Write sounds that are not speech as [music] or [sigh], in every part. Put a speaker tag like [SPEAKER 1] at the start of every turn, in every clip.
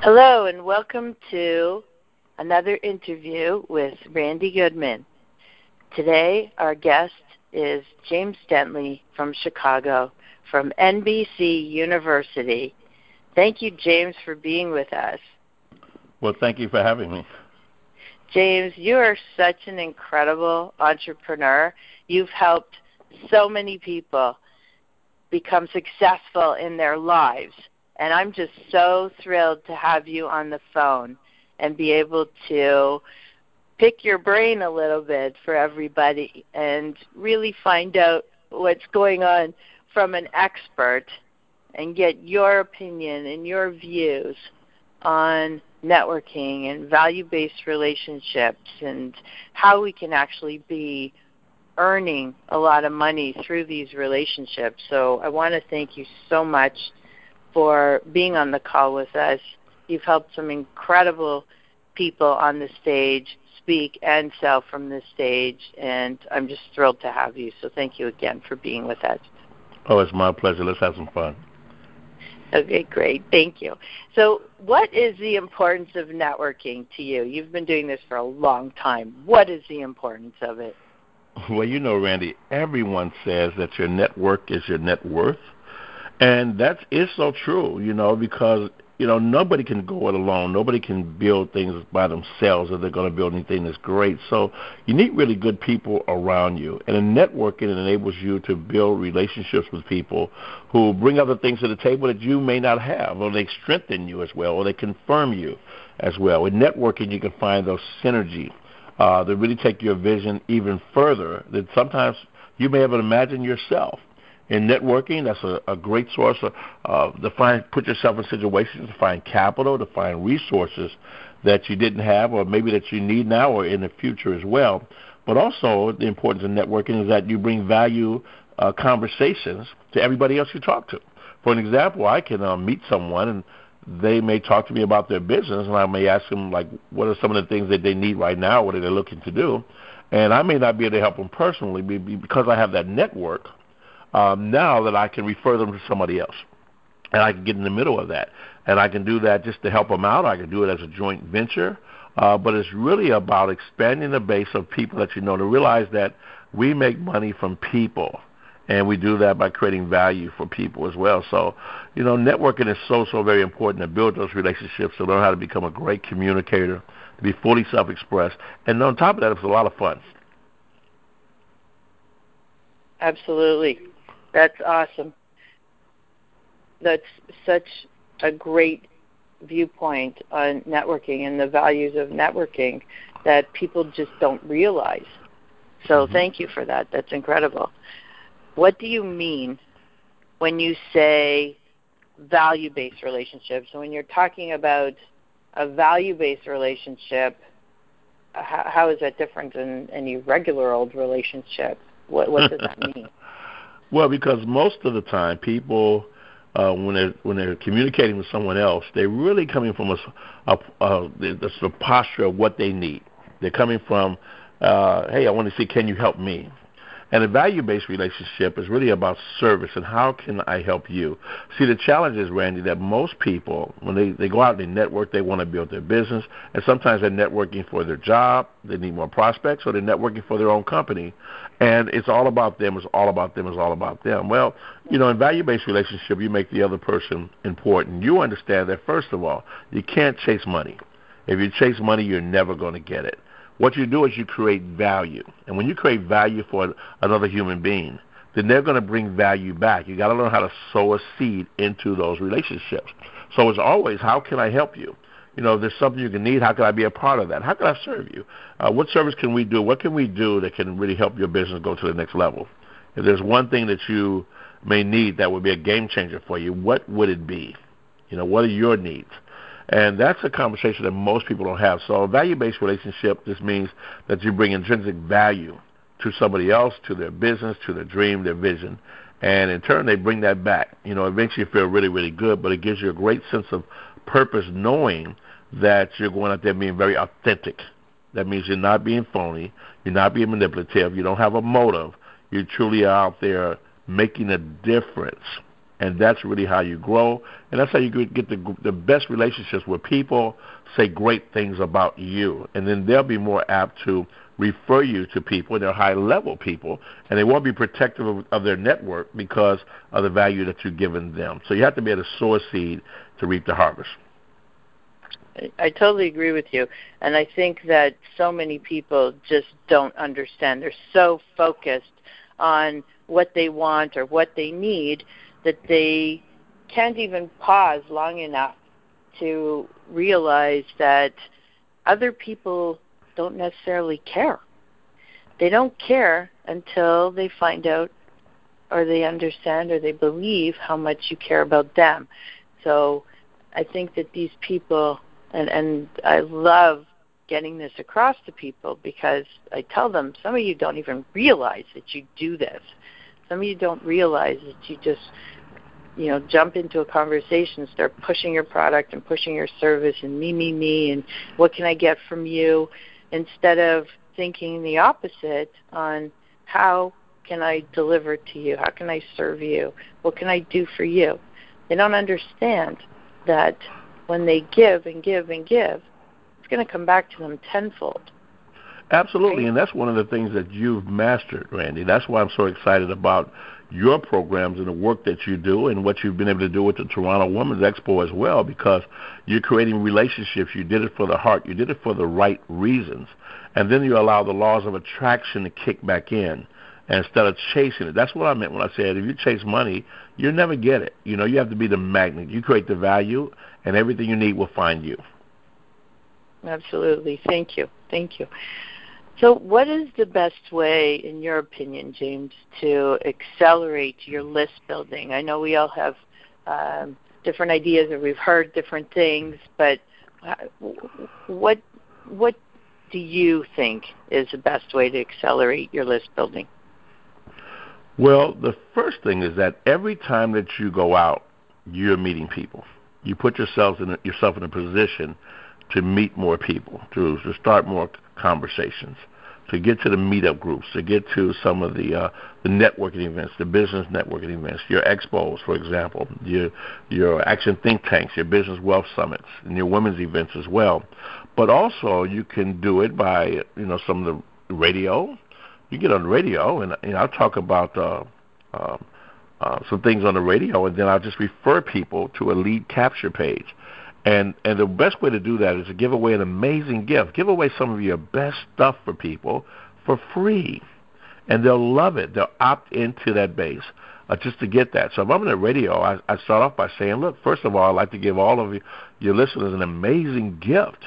[SPEAKER 1] Hello, and welcome to another interview with Randy Goodman. Today, our guest is James Dentley from Chicago, from NBC University. Thank you, James, for being with us.
[SPEAKER 2] Well, thank you for having me.
[SPEAKER 1] James, you are such an incredible entrepreneur. You've helped so many people become successful in their lives and I'm just so thrilled to have you on the phone and be able to pick your brain a little bit for everybody and really find out what's going on from an expert and get your opinion and your views on networking and value based relationships and how we can actually be earning a lot of money through these relationships. So I want to thank you so much for being on the call with us. You've helped some incredible people on the stage speak and sell from the stage, and I'm just thrilled to have you. So thank you again for being with us.
[SPEAKER 2] Oh, it's my pleasure. Let's have some fun.
[SPEAKER 1] Okay, great. Thank you. So, what is the importance of networking to you? You've been doing this for a long time. What is the importance of it?
[SPEAKER 2] Well, you know, Randy, everyone says that your network is your net worth. And that is so true, you know, because you know nobody can go it alone. Nobody can build things by themselves if they're going to build anything that's great. So you need really good people around you, and in networking it enables you to build relationships with people who bring other things to the table that you may not have, or they strengthen you as well, or they confirm you as well. In networking, you can find those synergy uh, that really take your vision even further that sometimes you may have imagined yourself in networking. That's a, a great source of, uh, to find put yourself in situations to find capital, to find resources that you didn't have, or maybe that you need now or in the future as well. But also, the importance of networking is that you bring value uh, conversations to everybody else you talk to. For an example, I can uh, meet someone and they may talk to me about their business, and I may ask them like, what are some of the things that they need right now? What are they looking to do? And I may not be able to help them personally because I have that network um, now that I can refer them to somebody else. And I can get in the middle of that. And I can do that just to help them out. I can do it as a joint venture. Uh, but it's really about expanding the base of people that you know to realize that we make money from people. And we do that by creating value for people as well. So, you know, networking is so, so very important to build those relationships, to learn how to become a great communicator, to be fully self expressed. And on top of that, it's a lot of fun.
[SPEAKER 1] Absolutely. That's awesome. That's such a great viewpoint on networking and the values of networking that people just don't realize. So mm-hmm. thank you for that. That's incredible. What do you mean when you say value based relationships? So when you're talking about a value based relationship, how, how is that different than any regular old relationship? What, what does that [laughs] mean?
[SPEAKER 2] Well, because most of the time, people uh, when they're when they're communicating with someone else, they're really coming from a, a, a, a, a posture of what they need. They're coming from, uh, hey, I want to see, can you help me? And a value-based relationship is really about service and how can I help you? See, the challenge is, Randy, that most people, when they, they go out and they network, they want to build their business. And sometimes they're networking for their job, they need more prospects, or they're networking for their own company. And it's all about them, it's all about them, it's all about them. Well, you know, in value-based relationship, you make the other person important. You understand that, first of all, you can't chase money. If you chase money, you're never going to get it. What you do is you create value. And when you create value for another human being, then they're going to bring value back. You got to learn how to sow a seed into those relationships. So it's always, how can I help you? You know, if there's something you can need, how can I be a part of that? How can I serve you? Uh, what service can we do? What can we do that can really help your business go to the next level? If there's one thing that you may need that would be a game changer for you, what would it be? You know, what are your needs? And that's a conversation that most people don't have. So a value-based relationship just means that you bring intrinsic value to somebody else, to their business, to their dream, their vision. And in turn, they bring that back. You know, eventually you feel really, really good, but it gives you a great sense of purpose knowing that you're going out there being very authentic. That means you're not being phony. You're not being manipulative. You don't have a motive. You truly are out there making a difference. And that's really how you grow, and that's how you get the the best relationships where people. Say great things about you, and then they'll be more apt to refer you to people. They're high level people, and they won't be protective of, of their network because of the value that you've given them. So you have to be able to sow a seed to reap the harvest.
[SPEAKER 1] I totally agree with you. And I think that so many people just don't understand. They're so focused on what they want or what they need that they can't even pause long enough to realize that other people don't necessarily care. They don't care until they find out or they understand or they believe how much you care about them. So I think that these people and and I love getting this across to people because I tell them some of you don't even realize that you do this. Some of you don't realize that you just you know jump into a conversation start pushing your product and pushing your service and me me me and what can I get from you instead of thinking the opposite on how can I deliver to you? How can I serve you? What can I do for you? They don't understand that when they give and give and give, it's going to come back to them tenfold.
[SPEAKER 2] Absolutely, and that's one of the things that you've mastered, Randy. That's why I'm so excited about your programs and the work that you do and what you've been able to do with the Toronto Women's Expo as well because you're creating relationships. You did it for the heart. You did it for the right reasons. And then you allow the laws of attraction to kick back in instead of chasing it. That's what I meant when I said if you chase money, you'll never get it. You know, you have to be the magnet. You create the value and everything you need will find you.
[SPEAKER 1] Absolutely. Thank you. Thank you. So, what is the best way, in your opinion, James, to accelerate your list building? I know we all have um, different ideas, or we've heard different things, but uh, what what do you think is the best way to accelerate your list building?
[SPEAKER 2] Well, the first thing is that every time that you go out, you're meeting people. You put yourself in a, yourself in a position to meet more people, to to start more conversations, to get to the meetup groups, to get to some of the uh, the networking events, the business networking events, your expos, for example, your your action think tanks, your business wealth summits, and your women's events as well. But also, you can do it by you know some of the radio. You get on the radio, and you know, I'll talk about. Uh, uh, uh, some things on the radio, and then I'll just refer people to a lead capture page. And and the best way to do that is to give away an amazing gift. Give away some of your best stuff for people for free, and they'll love it. They'll opt into that base uh, just to get that. So if I'm on the radio, I, I start off by saying, look, first of all, I'd like to give all of you, your listeners an amazing gift.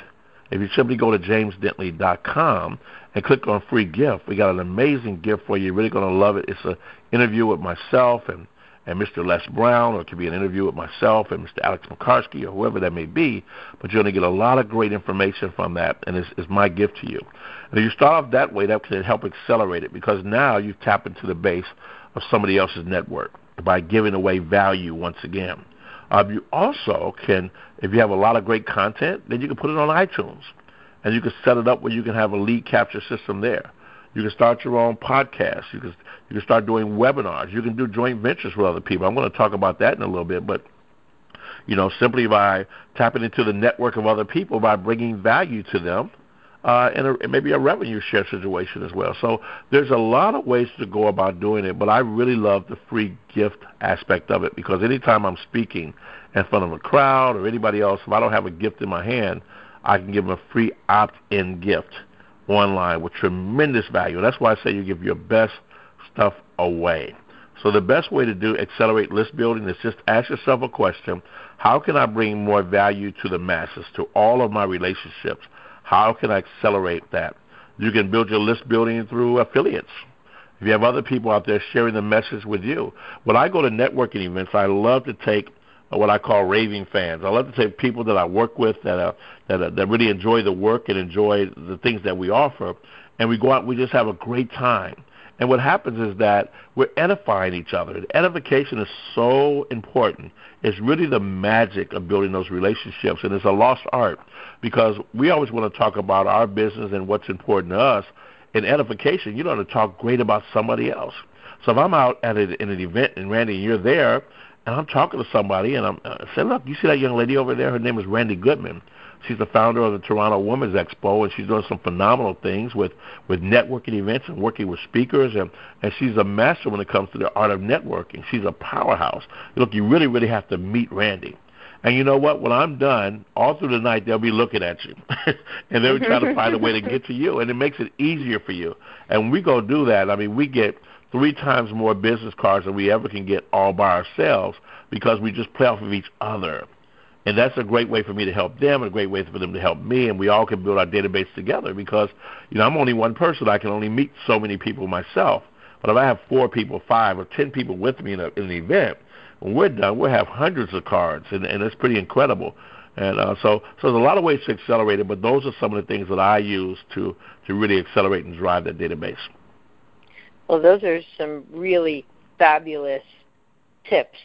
[SPEAKER 2] If you simply go to jamesdentley.com and click on free gift, we got an amazing gift for you. You're really going to love it. It's an interview with myself and and Mr. Les Brown, or it could be an interview with myself and Mr. Alex McCarsky, or whoever that may be. But you're going to get a lot of great information from that, and it's, it's my gift to you. And if you start off that way, that can help accelerate it because now you've tapped into the base of somebody else's network by giving away value once again. Uh, you also can, if you have a lot of great content, then you can put it on iTunes, and you can set it up where you can have a lead capture system there. You can start your own podcast. You can you can start doing webinars. You can do joint ventures with other people. I'm going to talk about that in a little bit, but you know, simply by tapping into the network of other people by bringing value to them, uh, and, a, and maybe a revenue share situation as well. So there's a lot of ways to go about doing it, but I really love the free gift aspect of it because anytime I'm speaking in front of a crowd or anybody else, if I don't have a gift in my hand, I can give them a free opt-in gift online with tremendous value. That's why I say you give your best stuff away. So the best way to do accelerate list building is just ask yourself a question. How can I bring more value to the masses, to all of my relationships? How can I accelerate that? You can build your list building through affiliates. If you have other people out there sharing the message with you. When I go to networking events, I love to take what I call raving fans. I love to say people that I work with that are, that are, that really enjoy the work and enjoy the things that we offer, and we go out. We just have a great time. And what happens is that we're edifying each other. Edification is so important. It's really the magic of building those relationships, and it's a lost art because we always want to talk about our business and what's important to us. In edification, you don't want to talk great about somebody else. So if I'm out at an event and Randy, you're there, and I'm talking to somebody, and I'm uh, say, look, you see that young lady over there? Her name is Randy Goodman. She's the founder of the Toronto Women's Expo, and she's doing some phenomenal things with with networking events and working with speakers, and and she's a master when it comes to the art of networking. She's a powerhouse. Look, you really, really have to meet Randy. And you know what? When I'm done, all through the night they'll be looking at you, [laughs] and they'll try to find a way to [laughs] get to you, and it makes it easier for you. And we go do that. I mean, we get three times more business cards than we ever can get all by ourselves because we just play off of each other. And that's a great way for me to help them, and a great way for them to help me, and we all can build our database together because, you know, I'm only one person. I can only meet so many people myself. But if I have four people, five, or ten people with me in, a, in an event, when we're done, we'll have hundreds of cards, and, and it's pretty incredible. And uh, so, so there's a lot of ways to accelerate it, but those are some of the things that I use to to really accelerate and drive that database.
[SPEAKER 1] Well, those are some really fabulous tips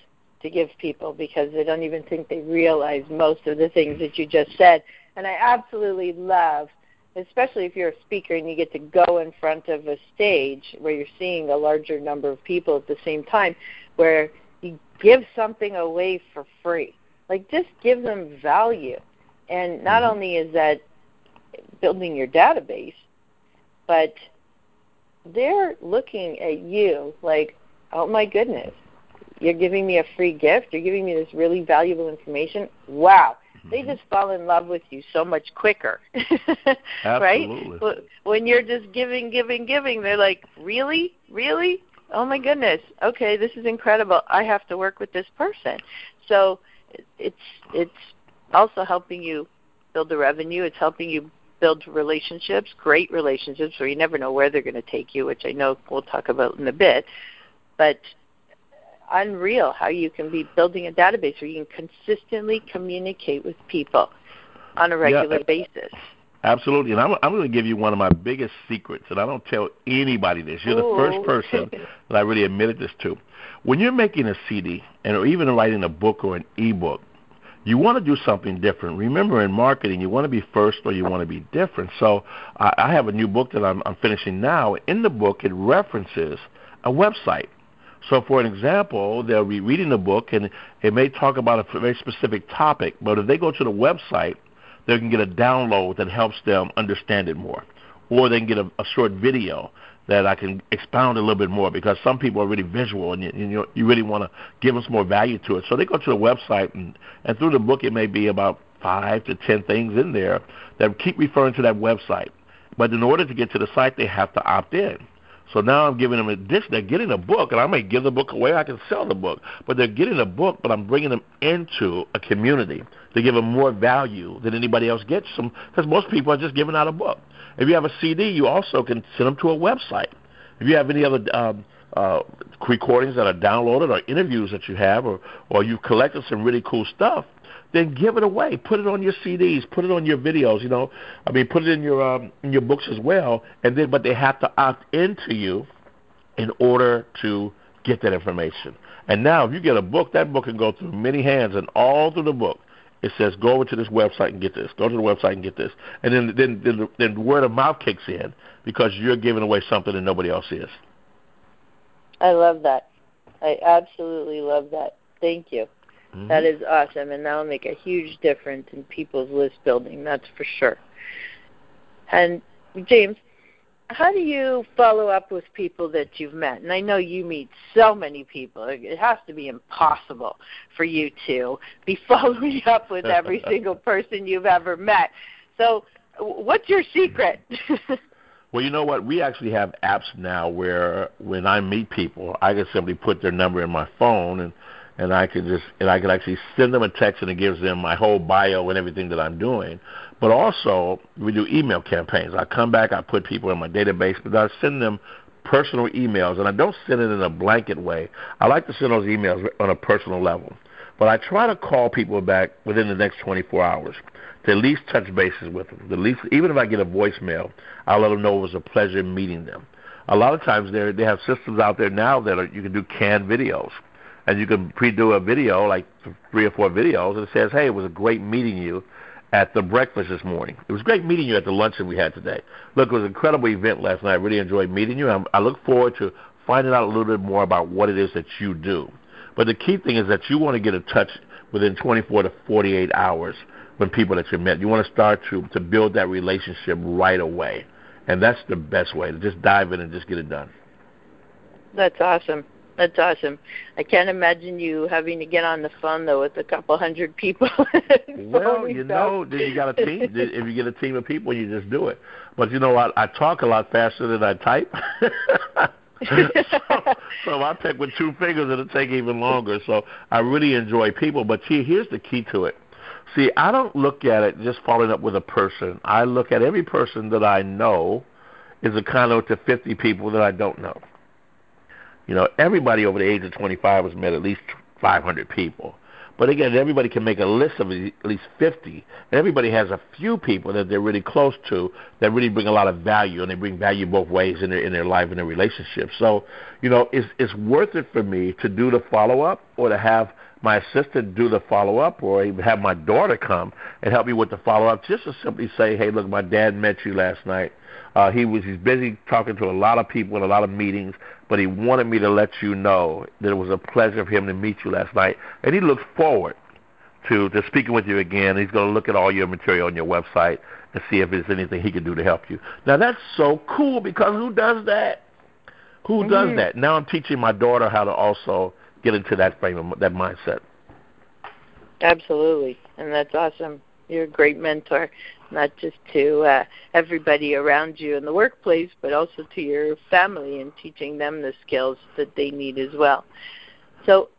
[SPEAKER 1] to give people because they don't even think they realize most of the things that you just said. And I absolutely love, especially if you're a speaker and you get to go in front of a stage where you're seeing a larger number of people at the same time, where you give something away for free. Like just give them value. And not mm-hmm. only is that building your database, but they're looking at you like, oh my goodness, you're giving me a free gift. You're giving me this really valuable information. Wow. Mm-hmm. They just fall in love with you so much quicker. [laughs] right? When you're just giving, giving, giving, they're like, really? Really? Oh my goodness. Okay, this is incredible. I have to work with this person. So it's it's also helping you build the revenue. It's helping you build relationships, great relationships, where you never know where they're going to take you, which I know we'll talk about in a bit. But unreal how you can be building a database where you can consistently communicate with people on a regular yeah, basis.
[SPEAKER 2] Absolutely, and I'm, I'm going to give you one of my biggest secrets, and I don't tell anybody this. You're Ooh. the first person [laughs] that I really admitted this to. When you're making a CD, and or even writing a book or an ebook, you want to do something different. Remember, in marketing, you want to be first or you want to be different. So, I, I have a new book that I'm, I'm finishing now. In the book, it references a website so, for an example, they'll be reading the book and it may talk about a very specific topic, but if they go to the website, they can get a download that helps them understand it more. Or they can get a, a short video that I can expound a little bit more because some people are really visual and you, you, you really want to give some more value to it. So they go to the website and, and through the book it may be about five to ten things in there that keep referring to that website. But in order to get to the site, they have to opt in. So now I'm giving them a. They're getting a book, and I may give the book away. I can sell the book, but they're getting a book. But I'm bringing them into a community to give them more value than anybody else gets. Because most people are just giving out a book. If you have a CD, you also can send them to a website. If you have any other um, uh, recordings that are downloaded or interviews that you have, or or you've collected some really cool stuff, then give it away. Put it on your CDs. Put it on your videos. You know, I mean, put it in your um, in your books as well. And then, but they have to opt into you in order to get that information. And now, if you get a book, that book can go through many hands, and all through the book, it says, "Go over to this website and get this. Go to the website and get this." And then, then, then, then word of mouth kicks in because you're giving away something that nobody else is.
[SPEAKER 1] I love that. I absolutely love that. Thank you. Mm-hmm. That is awesome, and that'll make a huge difference in people's list building. That's for sure. And James, how do you follow up with people that you've met? And I know you meet so many people. It has to be impossible for you to be [laughs] following up with every [laughs] single person you've ever met. So, what's your secret? [laughs]
[SPEAKER 2] Well, you know what? We actually have apps now where when I meet people, I can simply put their number in my phone and and I can just and I can actually send them a text and it gives them my whole bio and everything that I'm doing. But also we do email campaigns. I come back, I put people in my database, but I send them personal emails and I don't send it in a blanket way. I like to send those emails on a personal level. But I try to call people back within the next 24 hours to at least touch bases with them. At least, even if I get a voicemail, I'll let them know it was a pleasure meeting them. A lot of times they they have systems out there now that are, you can do canned videos and you can pre-do a video, like three or four videos, and it says, "Hey, it was a great meeting you at the breakfast this morning. It was great meeting you at the luncheon we had today. Look, it was an incredible event last night. I really enjoyed meeting you. I'm, I look forward to finding out a little bit more about what it is that you do. But the key thing is that you want to get in touch within 24 to 48 hours when people that you met. You want to start to to build that relationship right away, and that's the best way to just dive in and just get it done.
[SPEAKER 1] That's awesome. That's awesome. I can't imagine you having to get on the phone though with a couple hundred people. [laughs]
[SPEAKER 2] well, you know, then you got a team. [laughs] if you get a team of people, you just do it. But you know, I, I talk a lot faster than I type. [laughs] so, so I pick with two fingers, and it'll take even longer. So I really enjoy people. But see, here's the key to it. See, I don't look at it just following up with a person. I look at every person that I know is a conduit to 50 people that I don't know. You know, everybody over the age of 25 has met at least 500 people. But again, everybody can make a list of at least 50. And everybody has a few people that they're really close to that really bring a lot of value, and they bring value both ways in their in their life and their relationship. So, you know, it's it's worth it for me to do the follow up or to have my assistant do the follow up or even have my daughter come and help me with the follow up just to simply say, Hey, look, my dad met you last night. Uh, he was he's busy talking to a lot of people in a lot of meetings, but he wanted me to let you know that it was a pleasure for him to meet you last night, and he looks forward to to speaking with you again. He's going to look at all your material on your website and see if there's anything he can do to help you. Now that's so cool because who does that? Who mm-hmm. does that? Now I'm teaching my daughter how to also get into that frame of that mindset.
[SPEAKER 1] Absolutely, and that's awesome. You're a great mentor not just to uh, everybody around you in the workplace, but also to your family and teaching them the skills that they need as well. So,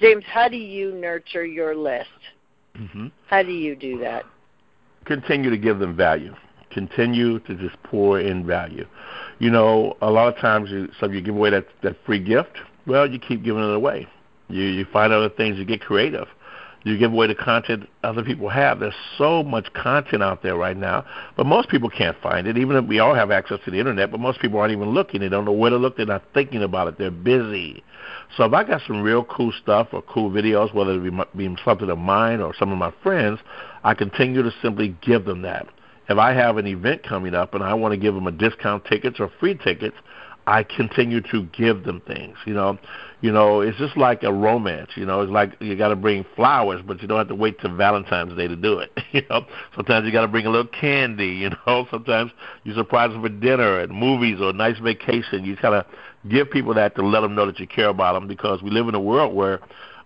[SPEAKER 1] James, how do you nurture your list? Mm-hmm. How do you do that?
[SPEAKER 2] Continue to give them value. Continue to just pour in value. You know, a lot of times, you, so you give away that that free gift. Well, you keep giving it away. You you find other things. You get creative you give away the content other people have. There's so much content out there right now, but most people can't find it. Even if we all have access to the internet, but most people aren't even looking. They don't know where to look. They're not thinking about it. They're busy. So if I got some real cool stuff or cool videos, whether it be, be something of mine or some of my friends, I continue to simply give them that. If I have an event coming up and I want to give them a discount tickets or free tickets, I continue to give them things. You know, you know, it's just like a romance. You know, it's like you got to bring flowers, but you don't have to wait till Valentine's Day to do it. [laughs] You know, sometimes you got to bring a little candy. You know, [laughs] sometimes you surprise them for dinner and movies or a nice vacation. You kind of give people that to let them know that you care about them because we live in a world where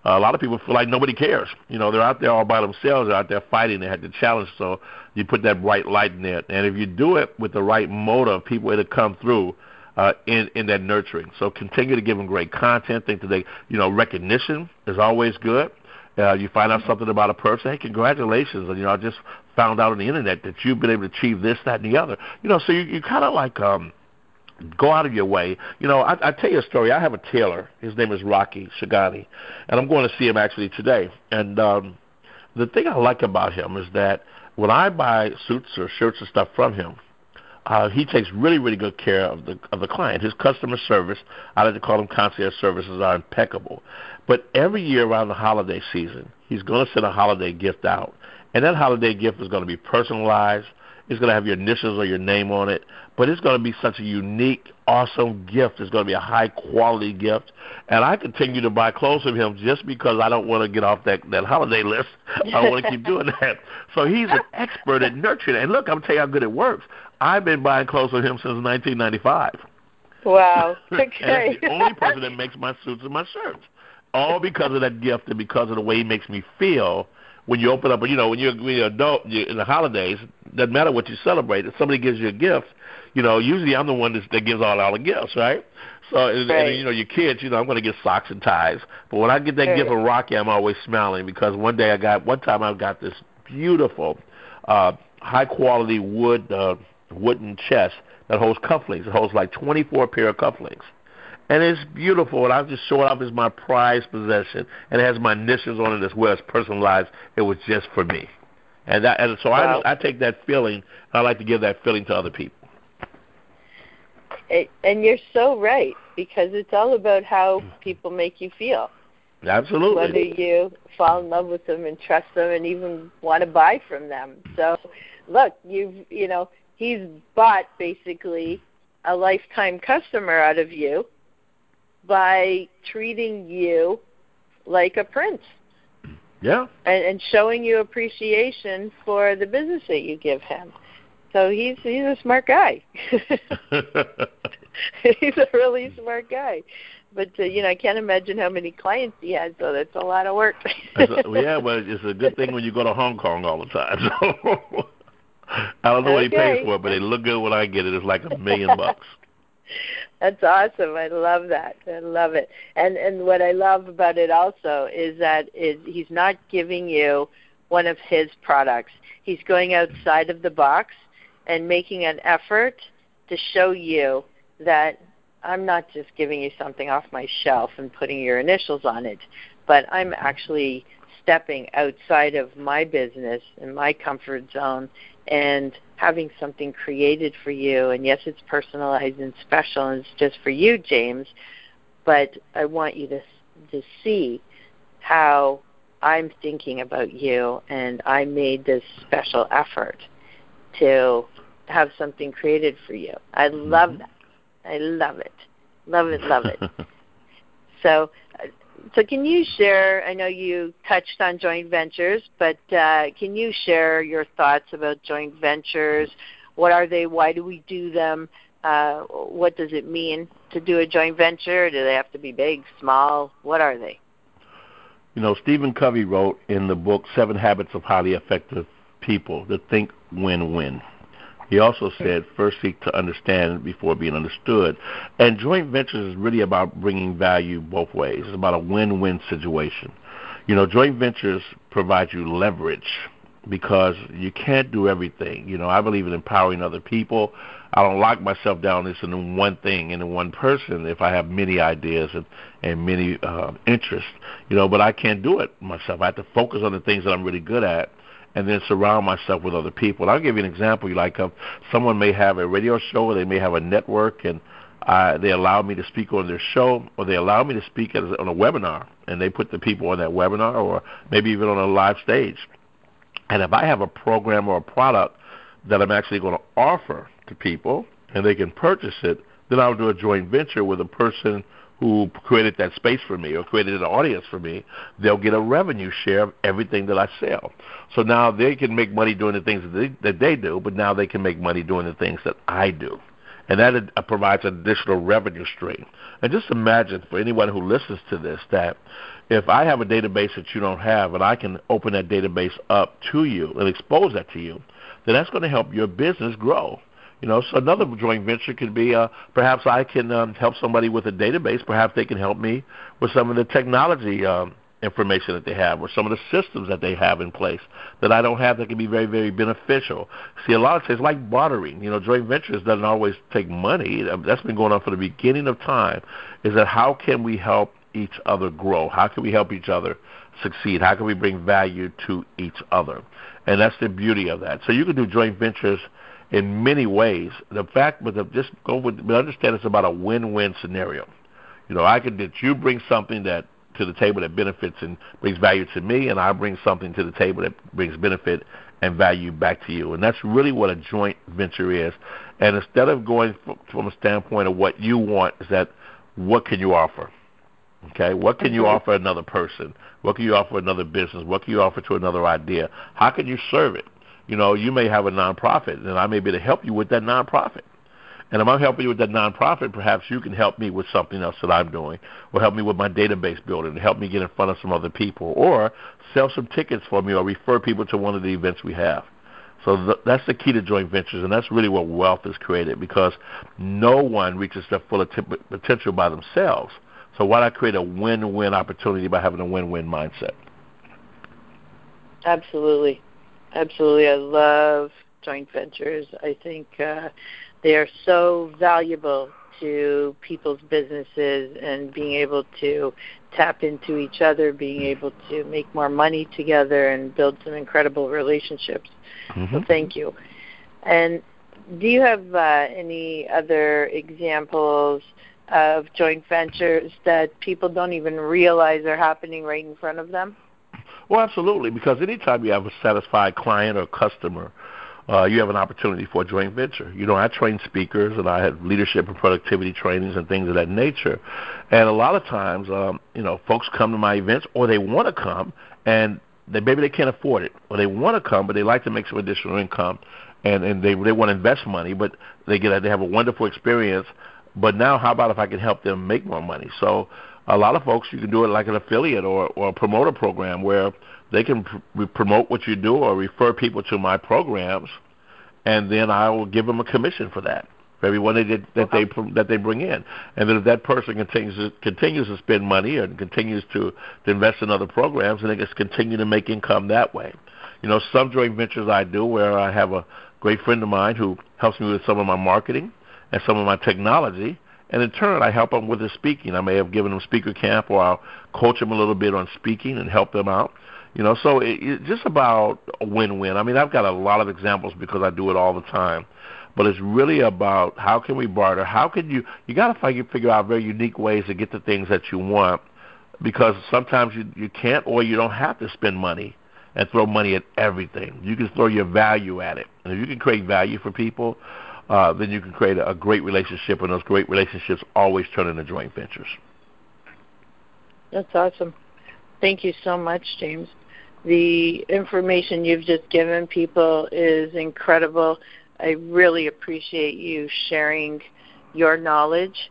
[SPEAKER 2] a lot of people feel like nobody cares. You know, they're out there all by themselves. They're out there fighting. They had the challenge. So you put that bright light in there, and if you do it with the right motive, people will come through uh, in in that nurturing. So continue to give them great content. Think that they, you know, recognition is always good. Uh, you find out something about a person, hey, congratulations, and you know, I just found out on the internet that you've been able to achieve this, that, and the other. You know, so you, you kind of like um, go out of your way. You know, I, I tell you a story. I have a tailor. His name is Rocky Shagani, and I'm going to see him actually today. And um, the thing I like about him is that when I buy suits or shirts and stuff from him, uh, he takes really, really good care of the of the client. His customer service, I like to call them concierge services, are impeccable. But every year around the holiday season, he's going to send a holiday gift out, and that holiday gift is going to be personalized. It's going to have your initials or your name on it, but it's going to be such a unique, awesome gift. It's going to be a high quality gift, and I continue to buy clothes from him just because I don't want to get off that that holiday list. [laughs] I want to keep doing that. So he's an expert at nurturing. And look, I'm telling you how good it works. I've been buying clothes from him since 1995.
[SPEAKER 1] Wow. [laughs]
[SPEAKER 2] Okay. and the only person that makes my suits and my shirts. All because of that gift and because of the way he makes me feel when you open up, you know, when you're, when you're adult you're in the holidays, doesn't matter what you celebrate. If somebody gives you a gift, you know, usually I'm the one that, that gives all all the gifts, right? So, and, right. and you know, your kids, you know, I'm going to get socks and ties. But when I get that right. gift from Rocky, I'm always smiling because one day I got, one time I got this beautiful, uh, high quality wood. Uh, wooden chest that holds cufflinks. It holds like 24 pair of cufflinks. And it's beautiful, and I just show it off as my prized possession. And it has my initials on it as well as personalized. It was just for me. And, that, and so wow. I, I take that feeling, and I like to give that feeling to other people.
[SPEAKER 1] It, and you're so right, because it's all about how mm-hmm. people make you feel.
[SPEAKER 2] Absolutely.
[SPEAKER 1] Whether you fall in love with them and trust them and even want to buy from them. So, look, you've, you know, he's bought basically a lifetime customer out of you by treating you like a prince.
[SPEAKER 2] Yeah.
[SPEAKER 1] And, and showing you appreciation for the business that you give him. So he's he's a smart guy. [laughs] he's a really smart guy. But uh, you know, I can't imagine how many clients he has. So that's a lot of work.
[SPEAKER 2] a, yeah, well, it's a good thing when you go to Hong Kong all the time. So I don't know what he pays for, but they look good when I get it. It's like a million bucks.
[SPEAKER 1] That's awesome. I love that. I love it. And and what I love about it also is that is he's not giving you one of his products. He's going outside of the box and making an effort to show you that I'm not just giving you something off my shelf and putting your initials on it, but I'm actually stepping outside of my business and my comfort zone and having something created for you. And yes, it's personalized and special, and it's just for you, James. But I want you to to see how I'm thinking about you, and I made this special effort to have something created for you. I love mm-hmm. that. I love it. Love it. Love it. [laughs] so so can you share? I know you touched on joint ventures, but uh, can you share your thoughts about joint ventures? What are they? Why do we do them? Uh, what does it mean to do a joint venture? Do they have to be big, small? What are they?
[SPEAKER 2] You know, Stephen Covey wrote in the book Seven Habits of Highly Effective People to think win-win. He also said, first seek to understand before being understood. And joint ventures is really about bringing value both ways. It's about a win win situation. You know, joint ventures provide you leverage because you can't do everything. You know, I believe in empowering other people. I don't lock myself down into one thing in one person if I have many ideas and, and many uh, interests. You know, but I can't do it myself. I have to focus on the things that I'm really good at and then surround myself with other people. I'll give you an example. You like uh, someone may have a radio show, or they may have a network, and uh, they allow me to speak on their show, or they allow me to speak as, on a webinar, and they put the people on that webinar, or maybe even on a live stage. And if I have a program or a product that I'm actually going to offer to people, and they can purchase it, then I'll do a joint venture with a person who created that space for me or created an audience for me, they'll get a revenue share of everything that I sell. So now they can make money doing the things that they, that they do, but now they can make money doing the things that I do. And that uh, provides an additional revenue stream. And just imagine for anyone who listens to this that if I have a database that you don't have and I can open that database up to you and expose that to you, then that's going to help your business grow. You know, so another joint venture could be uh, perhaps I can um, help somebody with a database. Perhaps they can help me with some of the technology um, information that they have or some of the systems that they have in place that I don't have that can be very, very beneficial. See, a lot of things like bartering, you know, joint ventures doesn't always take money. That's been going on from the beginning of time. Is that how can we help each other grow? How can we help each other succeed? How can we bring value to each other? And that's the beauty of that. So you can do joint ventures – in many ways. The fact, but the, just go with, but understand it's about a win-win scenario. You know, I could that you bring something that to the table that benefits and brings value to me, and I bring something to the table that brings benefit and value back to you. And that's really what a joint venture is. And instead of going from a standpoint of what you want, is that what can you offer? Okay, what can you offer another person? What can you offer another business? What can you offer to another idea? How can you serve it? You know, you may have a nonprofit, and I may be able to help you with that nonprofit. And if I'm helping you with that nonprofit, perhaps you can help me with something else that I'm doing, or help me with my database building, or help me get in front of some other people, or sell some tickets for me, or refer people to one of the events we have. So th- that's the key to joint ventures, and that's really what wealth is created because no one reaches their full t- potential by themselves. So why not create a win-win opportunity by having a win-win mindset?
[SPEAKER 1] Absolutely. Absolutely. I love joint ventures. I think uh, they are so valuable to people's businesses and being able to tap into each other, being able to make more money together and build some incredible relationships. Mm-hmm. So thank you. And do you have uh, any other examples of joint ventures that people don't even realize are happening right in front of them?
[SPEAKER 2] Well, absolutely, because anytime you have a satisfied client or customer, uh, you have an opportunity for a joint venture. You know, I train speakers and I have leadership and productivity trainings and things of that nature. And a lot of times, um, you know, folks come to my events or they want to come and they maybe they can't afford it or they want to come but they like to make some additional income and and they they want to invest money but they get they have a wonderful experience but now how about if I can help them make more money? So a lot of folks you can do it like an affiliate or or a promoter program where they can pr- promote what you do or refer people to my programs, and then I will give them a commission for that for everyone they did, that they that they bring in. And then if that person continues to, continues to spend money and continues to, to invest in other programs, and they just continue to make income that way. You know, some joint ventures I do where I have a great friend of mine who helps me with some of my marketing and some of my technology. And in turn, I help them with their speaking. I may have given them speaker camp, or I'll coach them a little bit on speaking and help them out. You know, so it, it's just about a win-win. I mean, I've got a lot of examples because I do it all the time, but it's really about how can we barter? How can you? You got to figure out very unique ways to get the things that you want, because sometimes you you can't or you don't have to spend money and throw money at everything. You can throw your value at it, and if you can create value for people, uh, then you can create a, a great relationship, and those great relationships always turn into joint ventures.
[SPEAKER 1] That's awesome. Thank you so much, James. The information you've just given people is incredible. I really appreciate you sharing your knowledge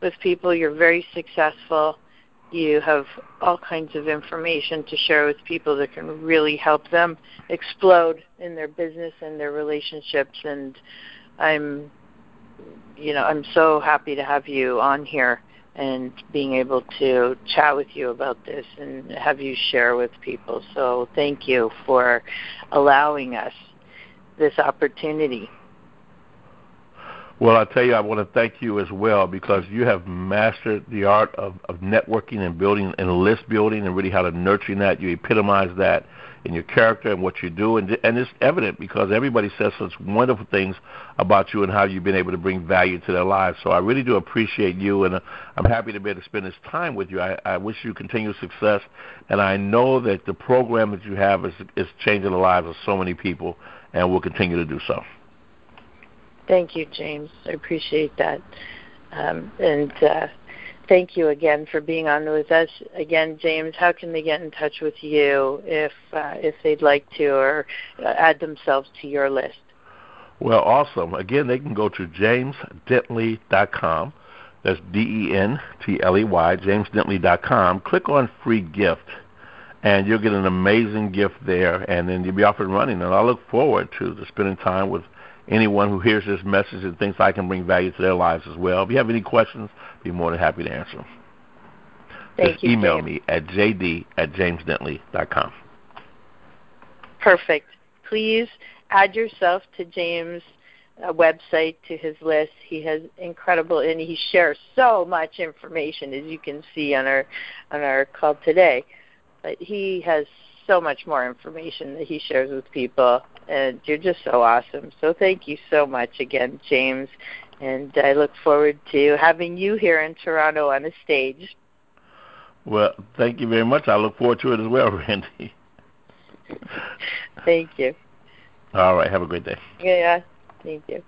[SPEAKER 1] with people. You're very successful. You have all kinds of information to share with people that can really help them explode in their business and their relationships and I'm you know, I'm so happy to have you on here and being able to chat with you about this and have you share with people. So thank you for allowing us this opportunity.
[SPEAKER 2] Well, I tell you, I want to thank you as well because you have mastered the art of, of networking and building and list building and really how to nurture that. You epitomize that in your character and what you do, and and it's evident because everybody says such wonderful things about you and how you've been able to bring value to their lives. So I really do appreciate you, and uh, I'm happy to be able to spend this time with you. I, I wish you continued success, and I know that the program that you have is is changing the lives of so many people, and will continue to do so.
[SPEAKER 1] Thank you, James. I appreciate that, um, and. Uh, thank you again for being on with us. Again, James, how can they get in touch with you if uh, if they'd like to or uh, add themselves to your list?
[SPEAKER 2] Well, awesome. Again, they can go to jamesdentley.com. That's D E N T L E Y, jamesdentley.com. Click on free gift, and you'll get an amazing gift there, and then you'll be off and running. And I look forward to, to spending time with anyone who hears this message and thinks I can bring value to their lives as well. If you have any questions, be more than happy to answer them.
[SPEAKER 1] Thank
[SPEAKER 2] Just
[SPEAKER 1] you,
[SPEAKER 2] email
[SPEAKER 1] James.
[SPEAKER 2] me at jd at jamesdentley.com.
[SPEAKER 1] Perfect. Please add yourself to James' uh, website to his list. He has incredible, and he shares so much information, as you can see on our on our call today. But he has so much more information that he shares with people, and you're just so awesome. So thank you so much again, James. And I look forward to having you here in Toronto on a stage.
[SPEAKER 2] Well, thank you very much. I look forward to it as well, [laughs] Randy.
[SPEAKER 1] Thank you.
[SPEAKER 2] All right. Have a great day.
[SPEAKER 1] Yeah, thank you.